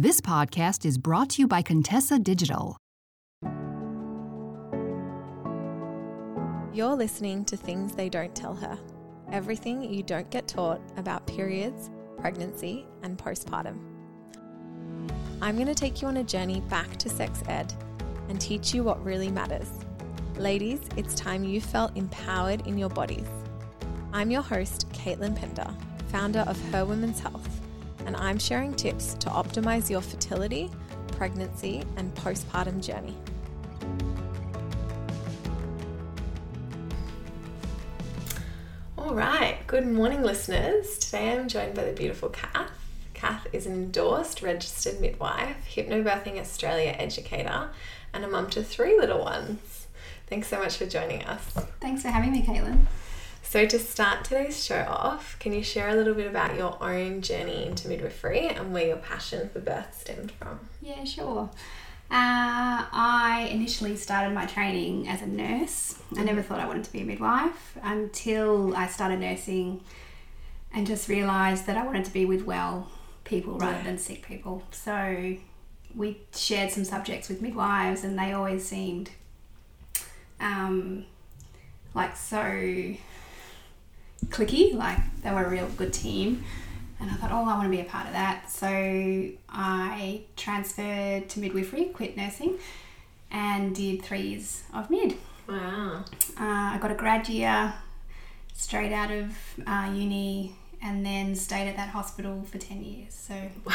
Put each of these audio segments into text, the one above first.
This podcast is brought to you by Contessa Digital. You're listening to Things They Don't Tell Her. Everything you don't get taught about periods, pregnancy, and postpartum. I'm going to take you on a journey back to sex ed and teach you what really matters. Ladies, it's time you felt empowered in your bodies. I'm your host, Caitlin Pender, founder of Her Women's Health, and I'm sharing tips to optimize your fertility, pregnancy, and postpartum journey. All right, good morning, listeners. Today I'm joined by the beautiful Cath. Cath is an endorsed registered midwife, hypnobirthing Australia educator, and a mum to three little ones. Thanks so much for joining us. Thanks for having me, Caitlin. So, to start today's show off, can you share a little bit about your own journey into midwifery and where your passion for birth stemmed from? Yeah, sure. Uh, I initially started my training as a nurse. I never thought I wanted to be a midwife until I started nursing and just realised that I wanted to be with well people rather Yeah. than sick people. So we shared some subjects with midwives, and they always seemed um, like so cliquey, like they were a real good team. And I thought, oh, I want to be a part of that. So I transferred to midwifery, quit nursing, and did three years of mid. Wow. Uh, I got a grad year straight out of uh, uni and then stayed at that hospital for 10 years. So, Wow.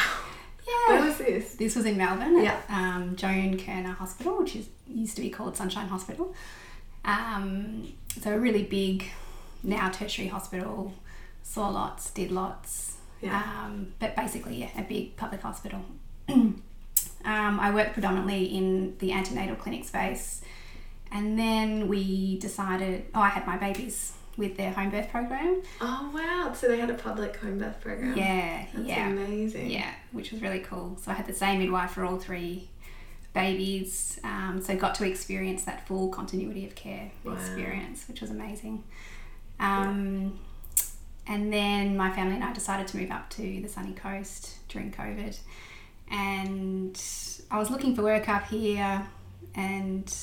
yeah. Where was this? This was in Melbourne Yeah. at um, Joan Kirner Hospital, which is used to be called Sunshine Hospital. Um, so a really big, now tertiary hospital. Saw lots, did lots. Yeah. Um, but basically, yeah, a big public hospital. um, I worked predominantly in the antenatal clinic space, and then we decided. Oh, I had my babies with their home birth program. Oh, wow. So, they had a public home birth program. Yeah, That's yeah. amazing. Yeah, which was really cool. So I had the same midwife for all three babies. Um, so got to experience that full continuity of care Wow. experience, which was amazing. Um, And then my family and I decided to move up to the sunny coast during COVID. And I was looking for work up here and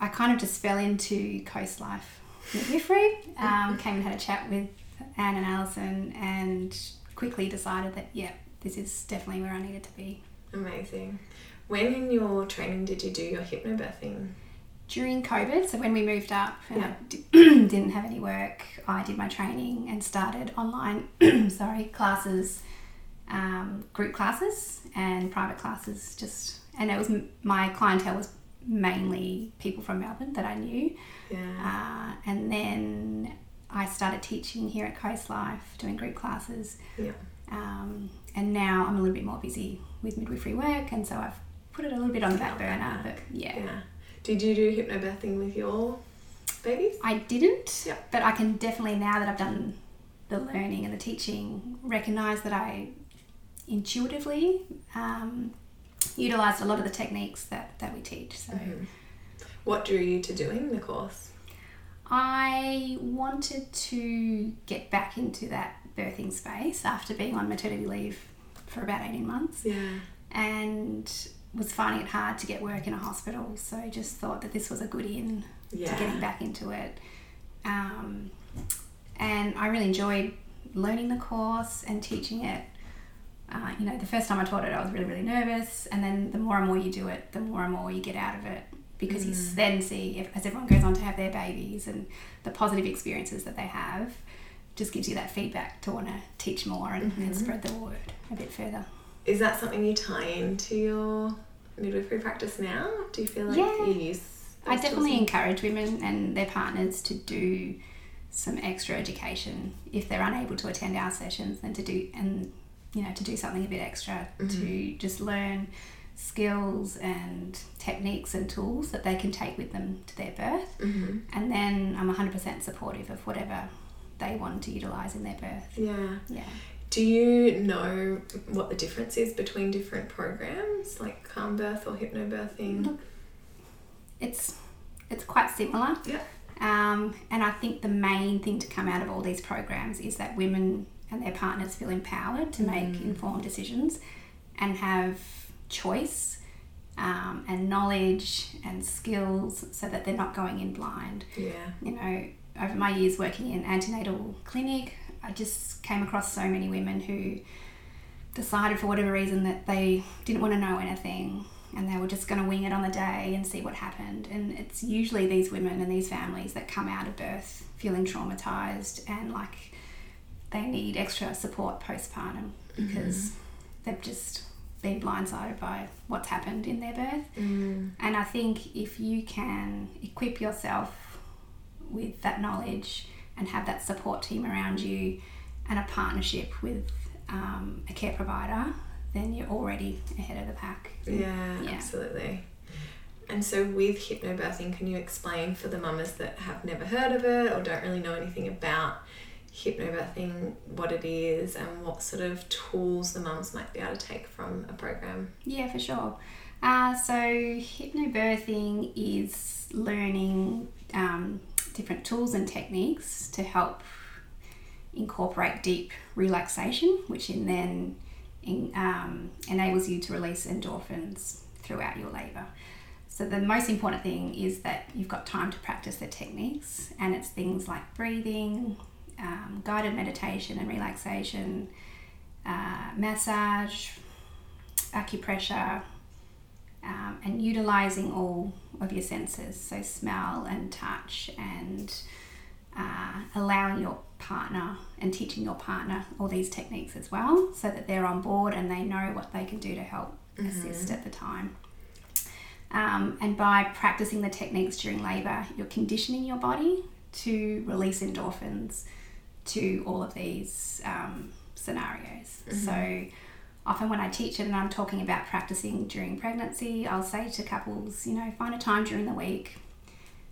I kind of just fell into coast life midwifery. Um, came and had a chat with Anne and Alison and quickly decided that, yeah, this is definitely where I needed to be. Amazing. When in your training did you do your hypnobirthing? During COVID, so when we moved up and Yeah. I didn't have any work, I did my training and started online, sorry, classes, um, group classes and private classes. Just and it was my clientele was mainly people from Melbourne that I knew. Yeah. Uh, and then I started teaching here at Coast Life, doing group classes. Yeah. Um, and now I'm a little bit more busy with midwifery work, and so I've put it a little bit on the back burner. But yeah, Yeah. Did you do hypnobirthing with your babies? I didn't, Yeah. but I can definitely now that I've done the learning and the teaching, recognize that I intuitively um, utilized a lot of the techniques that, that we teach. So What drew you to doing the course? I wanted to get back into that birthing space after being on maternity leave for about 18 months. Yeah. and was finding it hard to get work in a hospital. So I just thought that this was a good in Yeah. to getting back into it. Um, and I really enjoyed learning the course and teaching it. Uh, you know, the first time I taught it, I was really, really nervous. And then the more and more you do it, the more and more you get out of it because you then see, if, as everyone goes on to have their babies and the positive experiences that they have, just gives you that feedback to want to teach more and, and spread the word a bit further. Is that something you tie into your midwifery practice now? Do you feel like Yeah. you use I definitely encourage women and their partners to do some extra education if they're unable to attend our sessions, then to do and you know to do something a bit extra to just learn skills and techniques and tools that they can take with them to their birth. Mhm. And then I'm 100% supportive of whatever they want to utilize in their birth. Yeah. Yeah. Do you know what the difference is between different programs, like calm birth or hypnobirthing? It's it's quite similar. Yeah. Um, and I think the main thing to come out of all these programs is that women and their partners feel empowered to make informed decisions and have choice um, and knowledge and skills so that they're not going in blind. Yeah. You know, over my years working in antenatal clinic, I just came across so many women who decided for whatever reason that they didn't want to know anything and they were just going to wing it on the day and see what happened. And it's usually these women and these families that come out of birth feeling traumatized and like they need extra support postpartum because they've just been blindsided by what's happened in their birth. Mm. And I think if you can equip yourself with that knowledge and have that support team around you and a partnership with um, a care provider, then you're already ahead of the pack. Yeah, Yeah. absolutely. And so with hypnobirthing, can you explain for the mamas that have never heard of it or don't really know anything about hypnobirthing what it is and what sort of tools the mums might be able to take from a program? Yeah, for sure. Uh, so, hypnobirthing is learning um, different tools and techniques to help incorporate deep relaxation, which in then in, um, enables you to release endorphins throughout your labour. So, the most important thing is that you've got time to practice the techniques, and it's things like breathing, um, guided meditation and relaxation, uh, massage, acupressure, um, and utilizing all of your senses so smell and touch and uh, allowing your partner and teaching your partner all these techniques as well so that they're on board and they know what they can do to help assist at the time. Um, and by practicing the techniques during labor you're conditioning your body to release endorphins to all of these um, scenarios. So often when I teach it and I'm talking about practicing during pregnancy, I'll say to couples, you know, find a time during the week,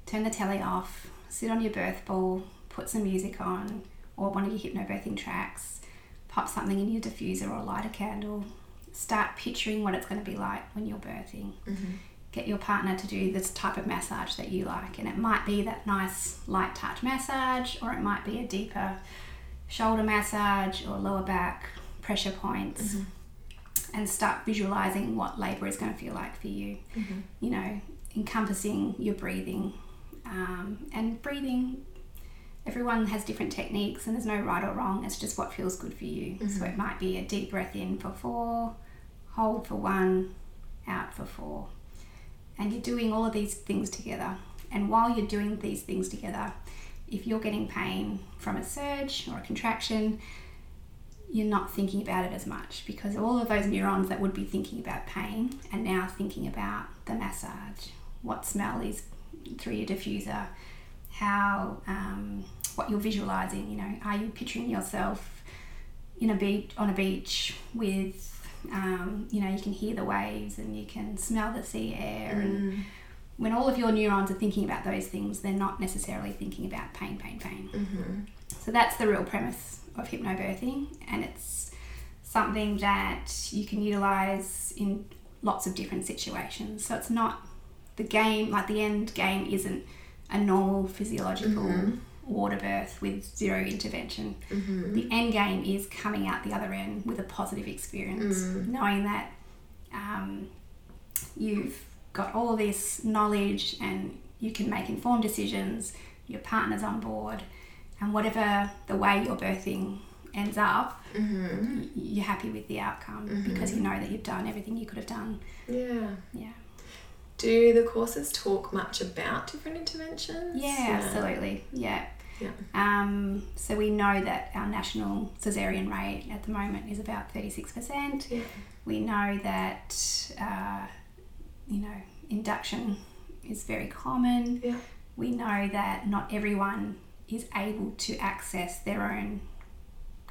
turn the telly off, sit on your birth ball, put some music on, or one of your hypnobirthing tracks, pop something in your diffuser or light a candle. Start picturing what it's going to be like when you're birthing. Mm-hmm. Get your partner to do this type of massage that you like, and it might be that nice light touch massage, or it might be a deeper shoulder massage or lower back pressure points mm-hmm. And start visualizing what labor is going to feel like for you. You know, encompassing your breathing. Um, and breathing, everyone has different techniques and there's no right or wrong, it's just what feels good for you. So it might be a deep breath in for four, hold for one, out for four. And you're doing all of these things together. And while you're doing these things together, if you're getting pain from a surge or a contraction, you're not thinking about it as much because all of those neurons that would be thinking about pain are now thinking about the massage, what smell is through your diffuser, how um, what you're visualizing. You know, are you picturing yourself in a beach on a beach with um, you know you can hear the waves and you can smell the sea air and when all of your neurons are thinking about those things, they're not necessarily thinking about pain, pain, pain. So that's the real premise of hypnobirthing, and it's something that you can utilize in lots of different situations. So it's not the game, like the end game isn't a normal physiological mm-hmm. water birth with zero intervention. Mm-hmm. The end game is coming out the other end with a positive experience, mm. knowing that um, you've got all this knowledge and you can make informed decisions, your partner's on board, and whatever the way you're birthing ends up, y- you're happy with the outcome because you know that you've done everything you could have done. Yeah. Yeah. Do the courses talk much about different interventions? Yeah, absolutely. Yeah. Yeah. Um, so we know that our national caesarean rate at the moment is about 36%. Yeah. We know that, uh, you know, induction is very common. Yeah. We know that not everyone is able to access their own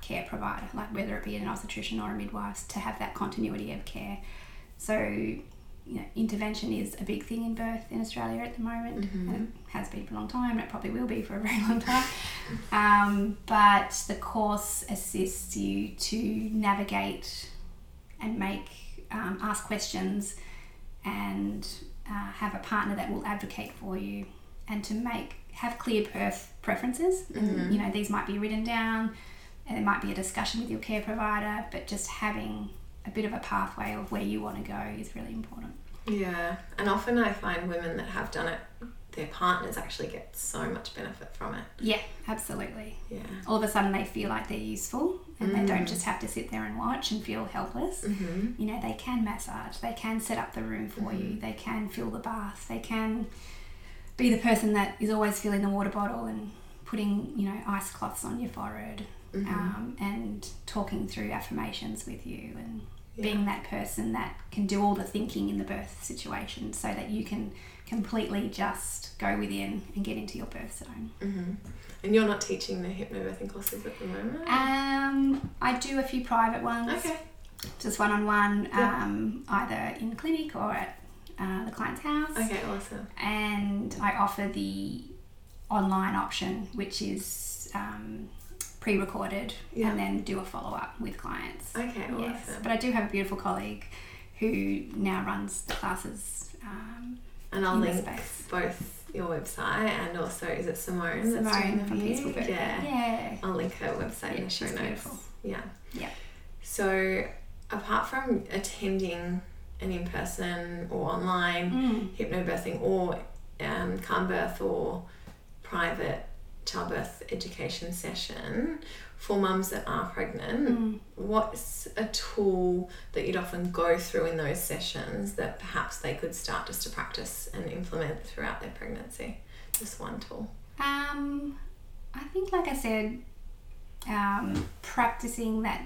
care provider, like whether it be an obstetrician or a midwife, to have that continuity of care. So, you know, intervention is a big thing in birth in Australia at the moment, and it has been for a long time, and it probably will be for a very long time. Um, but the course assists you to navigate and make um, ask questions and uh, have a partner that will advocate for you and to make have clear birth preferences and you know these might be written down and it might be a discussion with your care provider but just having a bit of a pathway of where you want to go is really important. Yeah, and often I find women that have done it, their partners actually get so much benefit from it. Yeah, absolutely. Yeah. All of a sudden they feel like they're useful and they don't mm. just have to sit there and watch and feel helpless. Mm-hmm. You know, they can massage, they can set up the room for mm-hmm. you, they can fill the bath, they can be the person that is always filling the water bottle and putting, you know, ice cloths on your forehead um, and talking through affirmations with you and being that person that can do all the thinking in the birth situation so that you can completely just go within and get into your birth zone. Mm-hmm. And you're not teaching the hypnobirthing classes at the moment? Um, I do a few private ones, okay. just one on one, Yeah. um, either in clinic or at uh, the client's house. Okay, awesome. And I offer the online option, which is um, pre recorded Yeah. and then do a follow up with clients. Okay, Yes, awesome. but I do have a beautiful colleague who now runs the classes. Um, And I'll in link both your website and also, is it Simone? that's Simone them from for you? Peaceful Birthing. Yeah. Yeah. I'll link her website in the show she's notes. beautiful. Yeah. Yeah. So, apart from attending an in person or online Mm. hypnobirthing or um, calm birth or private childbirth education session for mums that are pregnant, Mm. what's a tool that you'd often go through in those sessions that perhaps they could start just to practice and implement throughout their pregnancy? Just one tool. Um, I think, like I said, um, practicing that,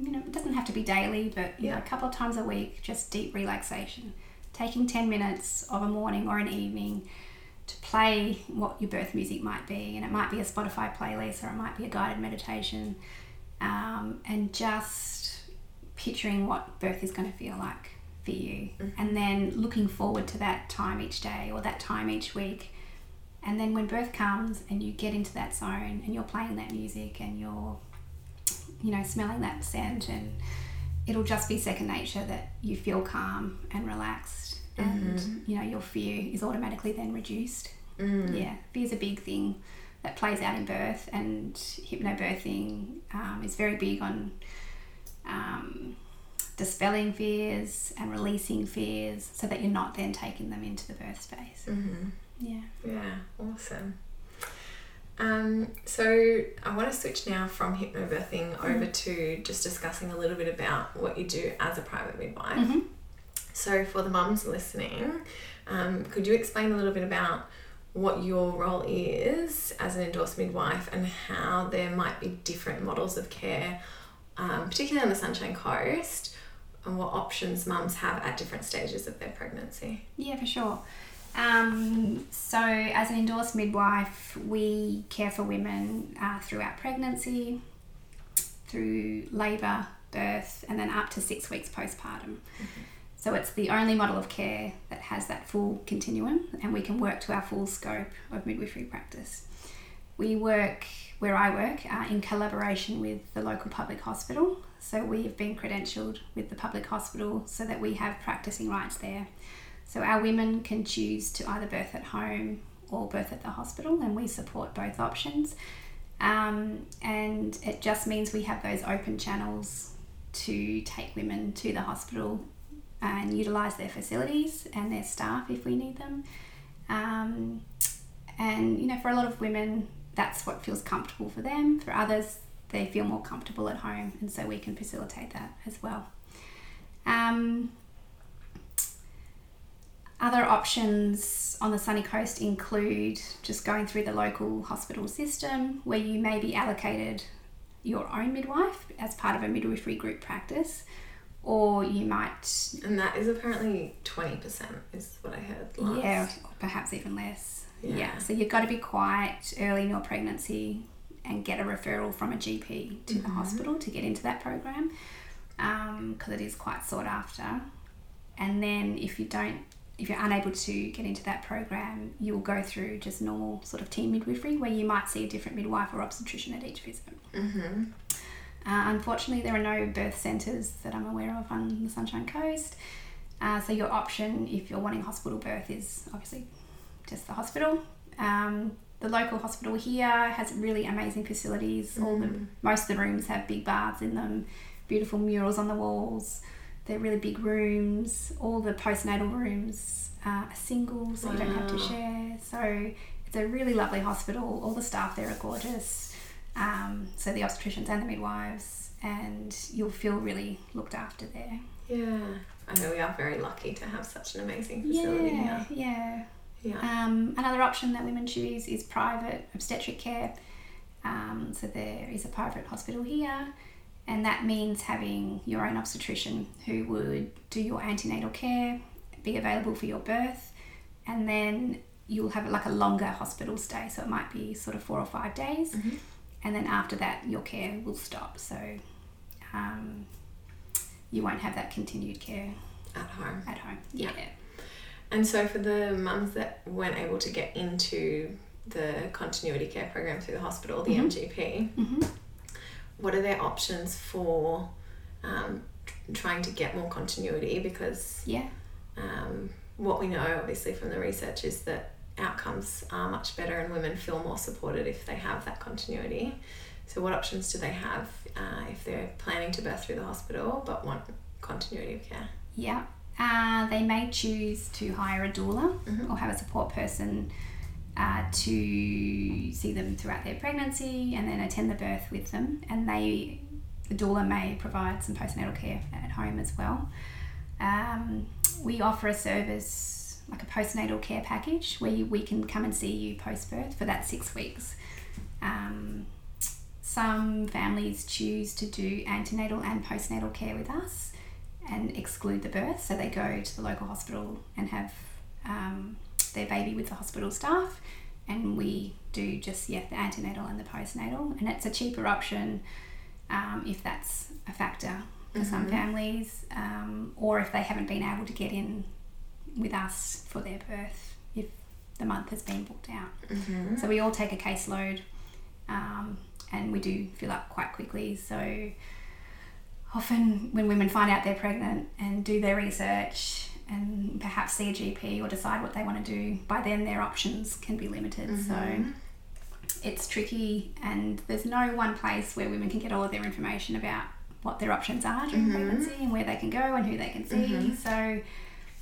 you know, it doesn't have to be daily, but you know, Yeah. a couple of times a week, just deep relaxation. Taking 10 minutes of a morning or an evening to play what your birth music might be, and it might be a Spotify playlist or it might be a guided meditation, um, and just picturing what birth is going to feel like for you, and then looking forward to that time each day or that time each week. And then when birth comes and you get into that zone and you're playing that music and you're, you know, smelling that scent and it'll just be second nature that you feel calm and relaxed and, you know, your fear is automatically then reduced. Yeah, fear's a big thing that plays out in birth and hypnobirthing um, is very big on um, dispelling fears and releasing fears so that you're not then taking them into the birth space. Mm-hmm. Yeah. Yeah, awesome. Um, so I want to switch now from hypnobirthing over to just discussing a little bit about what you do as a private midwife. Mm-hmm. So for the mums listening, um, could you explain a little bit about what your role is as an endorsed midwife and how there might be different models of care, um, particularly on the Sunshine Coast, and what options mums have at different stages of their pregnancy? Yeah, for sure. Um, so, as an endorsed midwife, we care for women uh, throughout pregnancy, through labour, birth, and then up to six weeks postpartum. So, it's the only model of care that has that full continuum, and we can work to our full scope of midwifery practice. We work where I work uh, in collaboration with the local public hospital. So, we have been credentialed with the public hospital so that we have practicing rights there. So our women can choose to either birth at home or birth at the hospital, and we support both options. Um, and it just means we have those open channels to take women to the hospital and utilise their facilities and their staff if we need them. Um, and you know, for a lot of women, that's what feels comfortable for them. For others, they feel more comfortable at home, and so we can facilitate that as well. Um, other options on the sunny coast include just going through the local hospital system where you may be allocated your own midwife as part of a midwifery group practice, or you might, And that is apparently 20%, is what I heard last. yeah, or perhaps even less. Yeah. Yeah. so you've got to be quite early in your pregnancy and get a referral from a GP to the mm-hmm. hospital to get into that program um, because it is quite sought after. And then if you don't, if you're unable to get into that program, you'll go through just normal sort of team midwifery where you might see a different midwife or obstetrician at each visit. Mm-hmm. Uh, unfortunately, there are no birth centres that I'm aware of on the Sunshine Coast. Uh, so your option, if you're wanting hospital birth, is obviously just the hospital. Um, the local hospital here has really amazing facilities. All the most of the rooms have big baths in them, beautiful murals on the walls. They're really big rooms. All the postnatal rooms are single, so you don't have to share. So it's a really lovely hospital. All the staff there are gorgeous. Um, so the obstetricians and the midwives, and you'll feel really looked after there. Yeah. I know we are very lucky to have such an amazing facility Yeah, here. yeah. Yeah. Um, another option that women choose is private obstetric care. Um, so there is a private hospital here, and that means having your own obstetrician who would do your antenatal care, be available for your birth, and then you'll have like a longer hospital stay. So it might be sort of four or five days, Mhm. and then after that, your care will stop. So um, you won't have that continued care At home. at home. Yeah. yeah. And so for the mums that weren't able to get into the continuity care program through the hospital, the Mhm. MGP, Mhm. What are their options for um, trying to get more continuity? Because Yeah. um, what we know, obviously, from the research is that outcomes are much better and women feel more supported if they have that continuity. So, what options do they have uh, if they're planning to birth through the hospital but want continuity of care? Yeah. Uh, they may choose to hire a doula Mhm. or have a support person uh, to see them throughout their pregnancy and then attend the birth with them. And they, the doula may provide some postnatal care at home as well. Um, we offer a service like a postnatal care package where you, we can come and see you post birth for that six weeks. Um, some families choose to do antenatal and postnatal care with us and exclude the birth, so they go to the local hospital and have um, their baby with the hospital staff, and we do just yeah the antenatal and the postnatal, and it's a cheaper option um, if that's a factor for some Mhm. families, um, or if they haven't been able to get in with us for their birth if the month has been booked out. Mm-hmm. So we all take a caseload, um, and we do fill up quite quickly. So often when women find out they're pregnant and do their research and perhaps see a GP or decide what they want to do, by then their options can be limited. Mhm. So it's tricky, and there's no one place where women can get all of their information about what their options are during Mhm. pregnancy and where they can go and who they can see. Mhm. So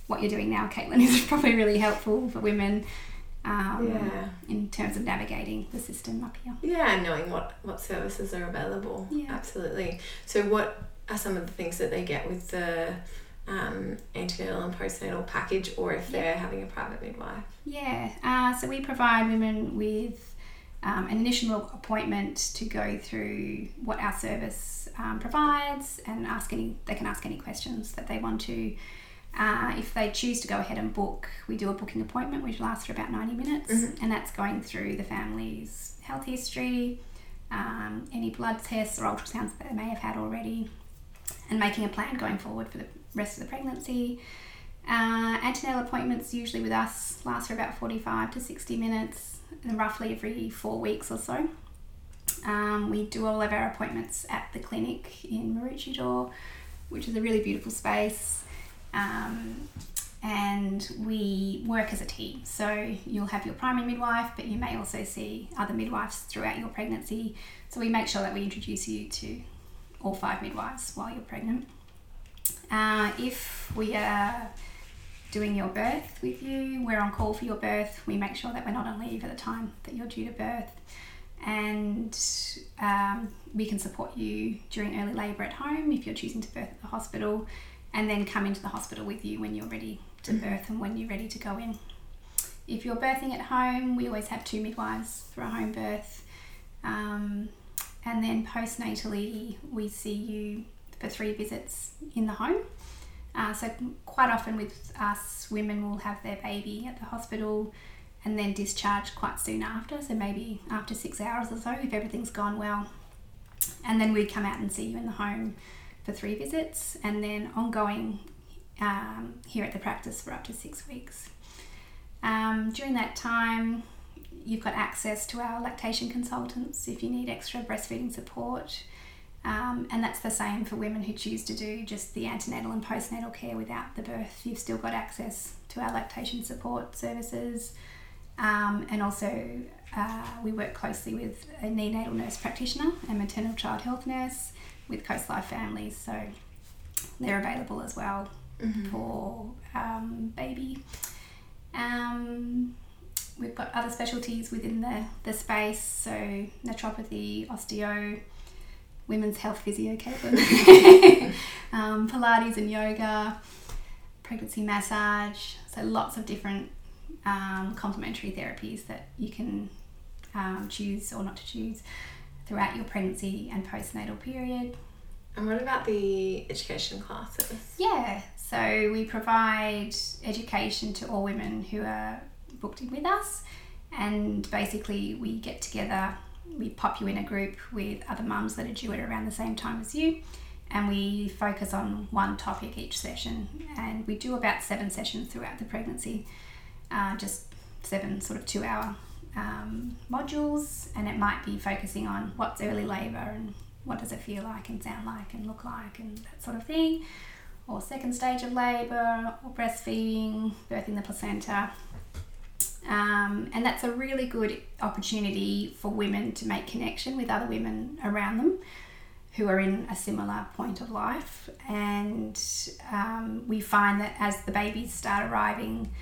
what you're doing now, Caitlin, is probably really helpful for women um, Yeah. in terms of navigating the system up here. Yeah, and knowing what, what services are available. Yeah. Absolutely. So, what are some of the things that they get with the um, antenatal and postnatal package, or if they're having a private midwife? Yeah, uh, so we provide women with um, an initial appointment to go through what our service um, provides and ask any. They can ask any questions that they want to. Uh, if they choose to go ahead and book, we do a booking appointment which lasts for about 90 minutes, Mhm. and that's going through the family's health history, um, any blood tests or ultrasounds that they may have had already, and making a plan going forward for the rest of the pregnancy. Uh, antenatal appointments usually with us last for about 45 to 60 minutes, and roughly every four weeks or so. Um, we do all of our appointments at the clinic in Maroochydore, which is a really beautiful space. Um, and we work as a team. So you'll have your primary midwife, but you may also see other midwives throughout your pregnancy. So we make sure that we introduce you to all five midwives while you're pregnant. Uh, if we are doing your birth with you, we're on call for your birth. We make sure that we're not on leave at the time that you're due to birth. And um, we can support you during early labour at home if you're choosing to birth at the hospital, and then come into the hospital with you when you're ready to birth and when you're ready to go in. If you're birthing at home, we always have two midwives for a home birth. Um, and then postnatally, we see you for three visits in the home. Uh, so, quite often with us, women will have their baby at the hospital and then discharge quite soon after. So, maybe after six hours or so, if everything's gone well. And then we come out and see you in the home for three visits and then ongoing um, here at the practice for up to six weeks. Um, during that time, you've got access to our lactation consultants if you need extra breastfeeding support. Um, and that's the same for women who choose to do just the antenatal and postnatal care without the birth. You've still got access to our lactation support services. Um, and also, uh, we work closely with a neonatal nurse practitioner and maternal child health nurse with Coast Life families, so they're available as well for um, baby. Um, we've got other specialties within the, the space, so naturopathy, osteo, women's health physio, Caitlin, um, Pilates and yoga, pregnancy massage, so lots of different um, complementary therapies that you can um, choose or not to choose throughout your pregnancy and postnatal period. And what about the education classes? Yeah, so we provide education to all women who are booked in with us, and basically we get together, we pop you in a group with other mums that are due at around the same time as you, and we focus on one topic each session, and we do about seven sessions throughout the pregnancy, uh, just seven sort of two hour um, modules, and it might be focusing on what's early labour and what does it feel like and sound like and look like and that sort of thing, or second stage of labour, or breastfeeding, birthing the placenta. Um, and that's a really good opportunity for women to make connection with other women around them who are in a similar point of life. And um, we find that as the babies start arriving,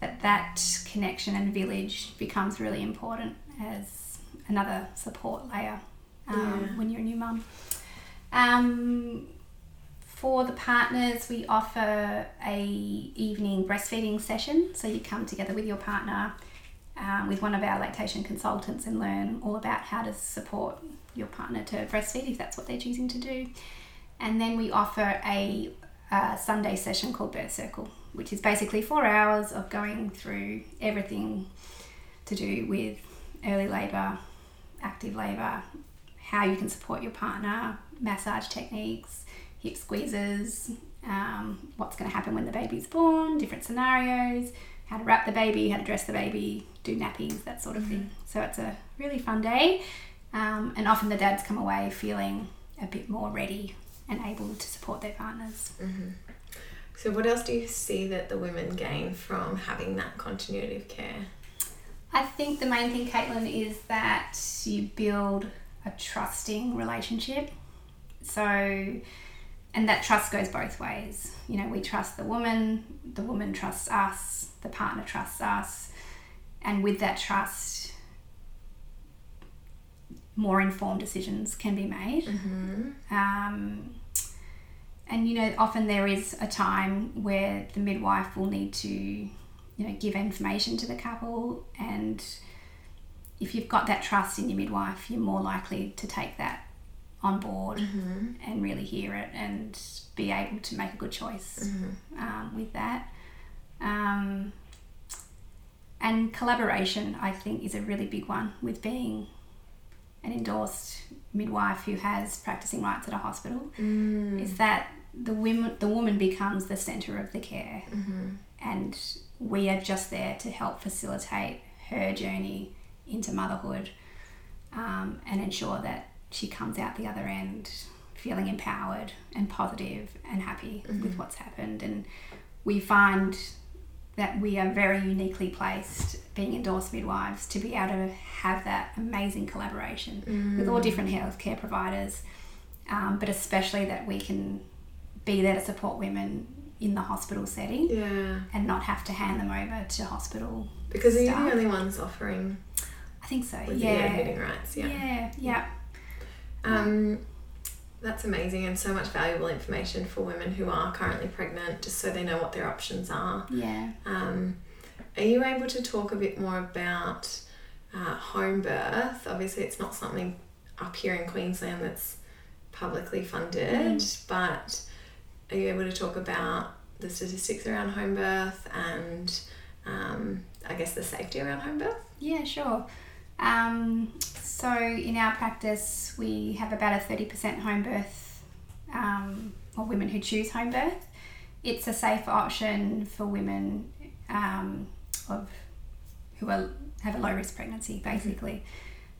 that that connection and village becomes really important as another support layer um, Yeah. when you're a new mum. For the partners, we offer a evening breastfeeding session. So you come together with your partner, um, with one of our lactation consultants, and learn all about how to support your partner to breastfeed if that's what they're choosing to do. And then we offer a, uh Sunday session called Birth Circle, which is basically four hours of going through everything to do with early labour, active labour, how you can support your partner, massage techniques, hip squeezes, um, what's going to happen when the baby's born, different scenarios, how to wrap the baby, how to dress the baby, do nappies, that sort of thing. So it's a really fun day, um, and often the dads come away feeling a bit more ready and able to support their partners. So, what else do you see that the women gain from having that continuity of care? I think the main thing, Caitlin, is that you build a trusting relationship. So, and that trust goes both ways. You know, we trust the woman, the woman trusts us, the partner trusts us, and with that trust, more informed decisions can be made. Um, and you know, often there is a time where the midwife will need to, you know, give information to the couple, and if you've got that trust in your midwife, you're more likely to take that on board and really hear it and be able to make a good choice um, with that. Um, and collaboration, I think, is a really big one with being an endorsed midwife who has practicing rights at a hospital. Is that the women, the woman becomes the center of the care, and we are just there to help facilitate her journey into motherhood um, and ensure that she comes out the other end feeling empowered and positive and happy with what's happened. And we find that we are very uniquely placed, being endorsed midwives, to be able to have that amazing collaboration with all different healthcare providers, um, but especially that we can be there to support women in the hospital setting Yeah. and not have to hand them over to hospital. Because are you staff. the only ones offering I think so. yeah. the admitting rights? Yeah. yeah. Yeah. Um, that's amazing and so much valuable information for women who are currently pregnant, just so they know what their options are. Yeah. Um, are you able to talk a bit more about uh, home birth? Obviously, it's not something up here in Queensland that's publicly funded, but are you able to talk about the statistics around home birth and um, I guess the safety around home birth? Yeah, sure. Um, so in our practice, we have about a 30% home birth, um, or women who choose home birth. It's a safe option for women um, of who are, have a low risk pregnancy, basically.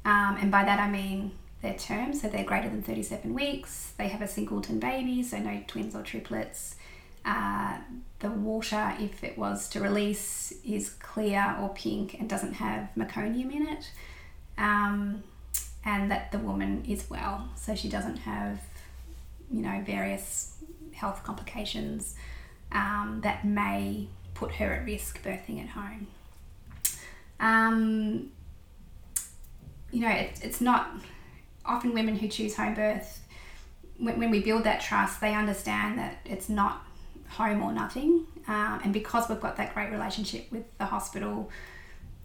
Um, and by that I mean their term, so they're greater than 37 weeks, they have a singleton baby, so no twins or triplets. Water, if it was to release, is clear or pink and doesn't have meconium in it. Um, and that the woman is well, so she doesn't have you know, various health complications um, that may put her at risk birthing at home. Um, you know, it, it's not often women who choose home birth, when, when we build that trust, they understand that it's not home or nothing. Um, and because we've got that great relationship with the hospital,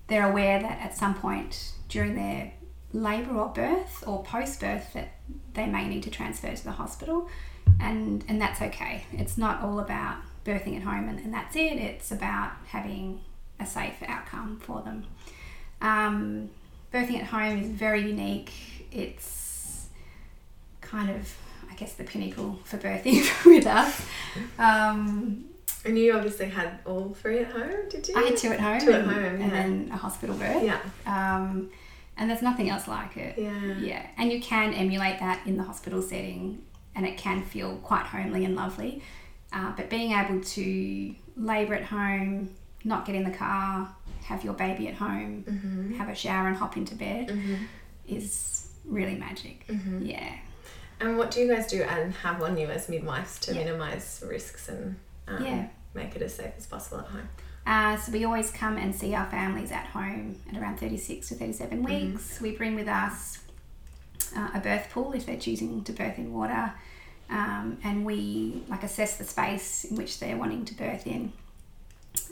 they're aware that at some point during their labour or birth or post birth that they may need to transfer to the hospital. And and that's okay. It's not all about birthing at home and, and that's it. It's about having a safe outcome for them. Um, birthing at home is very unique. It's kind of i guess the pinnacle for birthing with us. Um, And you obviously had all three at home, did you? I had two at home, Two at and, home, and yeah. then a hospital birth. Yeah. Um, and there's nothing else like it. Yeah. Yeah, and you can emulate that in the hospital setting, and it can feel quite homely and lovely. Uh, but being able to labour at home, not get in the car, have your baby at home, Mm-hmm. have a shower, and hop into bed is really magic. Mm-hmm. Yeah. And what do you guys do and have on you as midwives to Yeah. minimise risks and um, Yeah. make it as safe as possible at home? Uh, so we always come and see our families at home at around 36 to 37 weeks. We bring with us uh, a birth pool if they're choosing to birth in water, um, and we like assess the space in which they're wanting to birth in.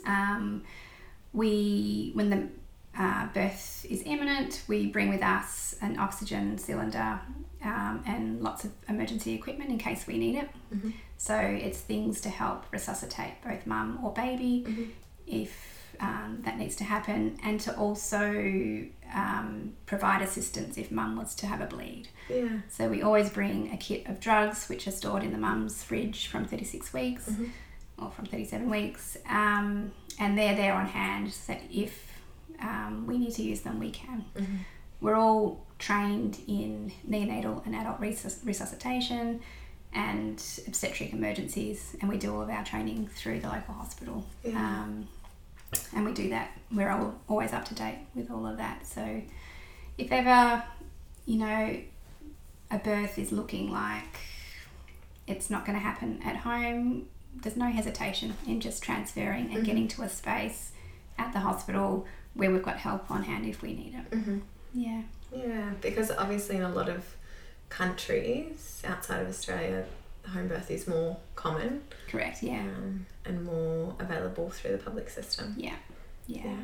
Um, we, when the uh, birth is imminent, we bring with us an oxygen cylinder um, and lots of emergency equipment in case we need it. So it's things to help resuscitate both mum or baby if um, that needs to happen, and to also um, provide assistance if mum was to have a bleed. Yeah. So we always bring a kit of drugs which are stored in the mum's fridge from 36 weeks or from 37 weeks, um, and they're there on hand so that if um, we need to use them, we can. We're all trained in neonatal and adult resus- resuscitation and obstetric emergencies, and we do all of our training through the local hospital. Yeah. Um, and we do that. We're all, always up to date with all of that. So if ever, you know, a birth is looking like it's not going to happen at home, there's no hesitation in just transferring and getting to a space at the hospital where we've got help on hand if we need it. Mm-hmm. Yeah. Yeah, because obviously in a lot of countries outside of Australia, home birth is more common Correct. Yeah. um, and more available through the public system. Yeah. Yeah. Yeah.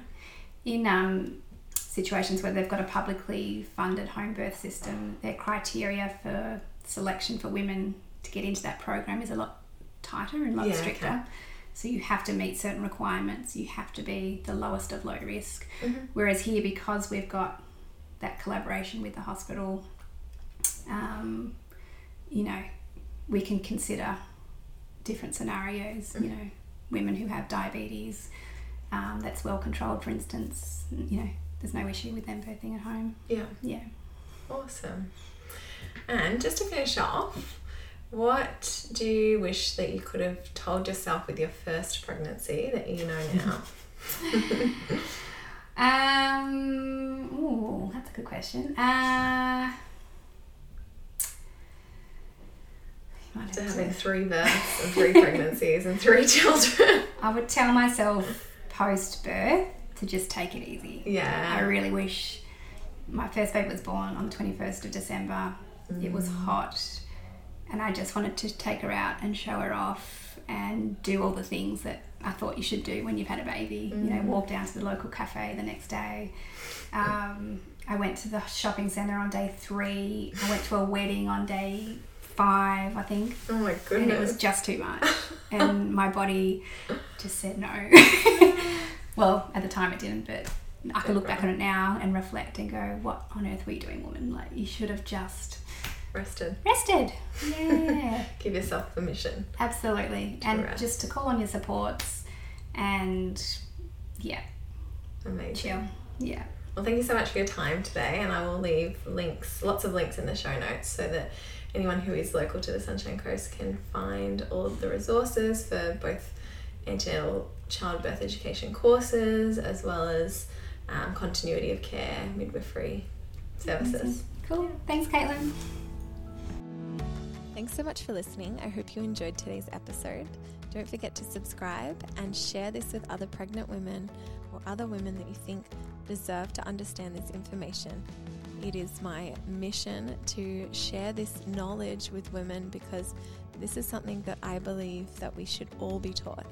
In um, situations where they've got a publicly funded home birth system, their criteria for selection for women to get into that program is a lot tighter and a lot Yeah, stricter. okay. So you have to meet certain requirements. You have to be the lowest of low risk. Mm-hmm. Whereas here, because we've got that collaboration with the hospital, um, you know, we can consider different scenarios. You know, women who have diabetes um, that's well controlled, for instance. You know, there's no issue with them birthing at home. Yeah, Yeah. awesome. And just to finish off, what do you wish that you could have told yourself with your first pregnancy that you know now? Um. Ooh, that's a good question. Uh. you might to have having three births and three pregnancies and three children. I would tell myself post birth to just take it easy. Yeah. I really wish my first baby was born on the 21st of December. It was hot, and I just wanted to take her out and show her off and do all the things that I thought you should do when you've had a baby. You know, walk down to the local cafe the next day. Um, I went to the shopping centre on day three. I went to a wedding on day five, I think Oh my goodness. and it was just too much and my body just said no well at the time it didn't but i can look back on it now and reflect and go what on earth were you doing woman like you should have just rested. rested yeah Give yourself permission. absolutely and rest. just to call on your supports and yeah Amazing. chill yeah Well, thank you so much for your time today, and I will leave links, lots of links in the show notes, so that anyone who is local to the Sunshine Coast can find all of the resources for both antenatal childbirth education courses as well as um, continuity of care midwifery services. cool thanks caitlin Thanks so much for listening. I hope you enjoyed today's episode. Don't forget to subscribe and share this with other pregnant women or other women that you think deserve to understand this information. It is my mission to share this knowledge with women because this is something that I believe that we should all be taught.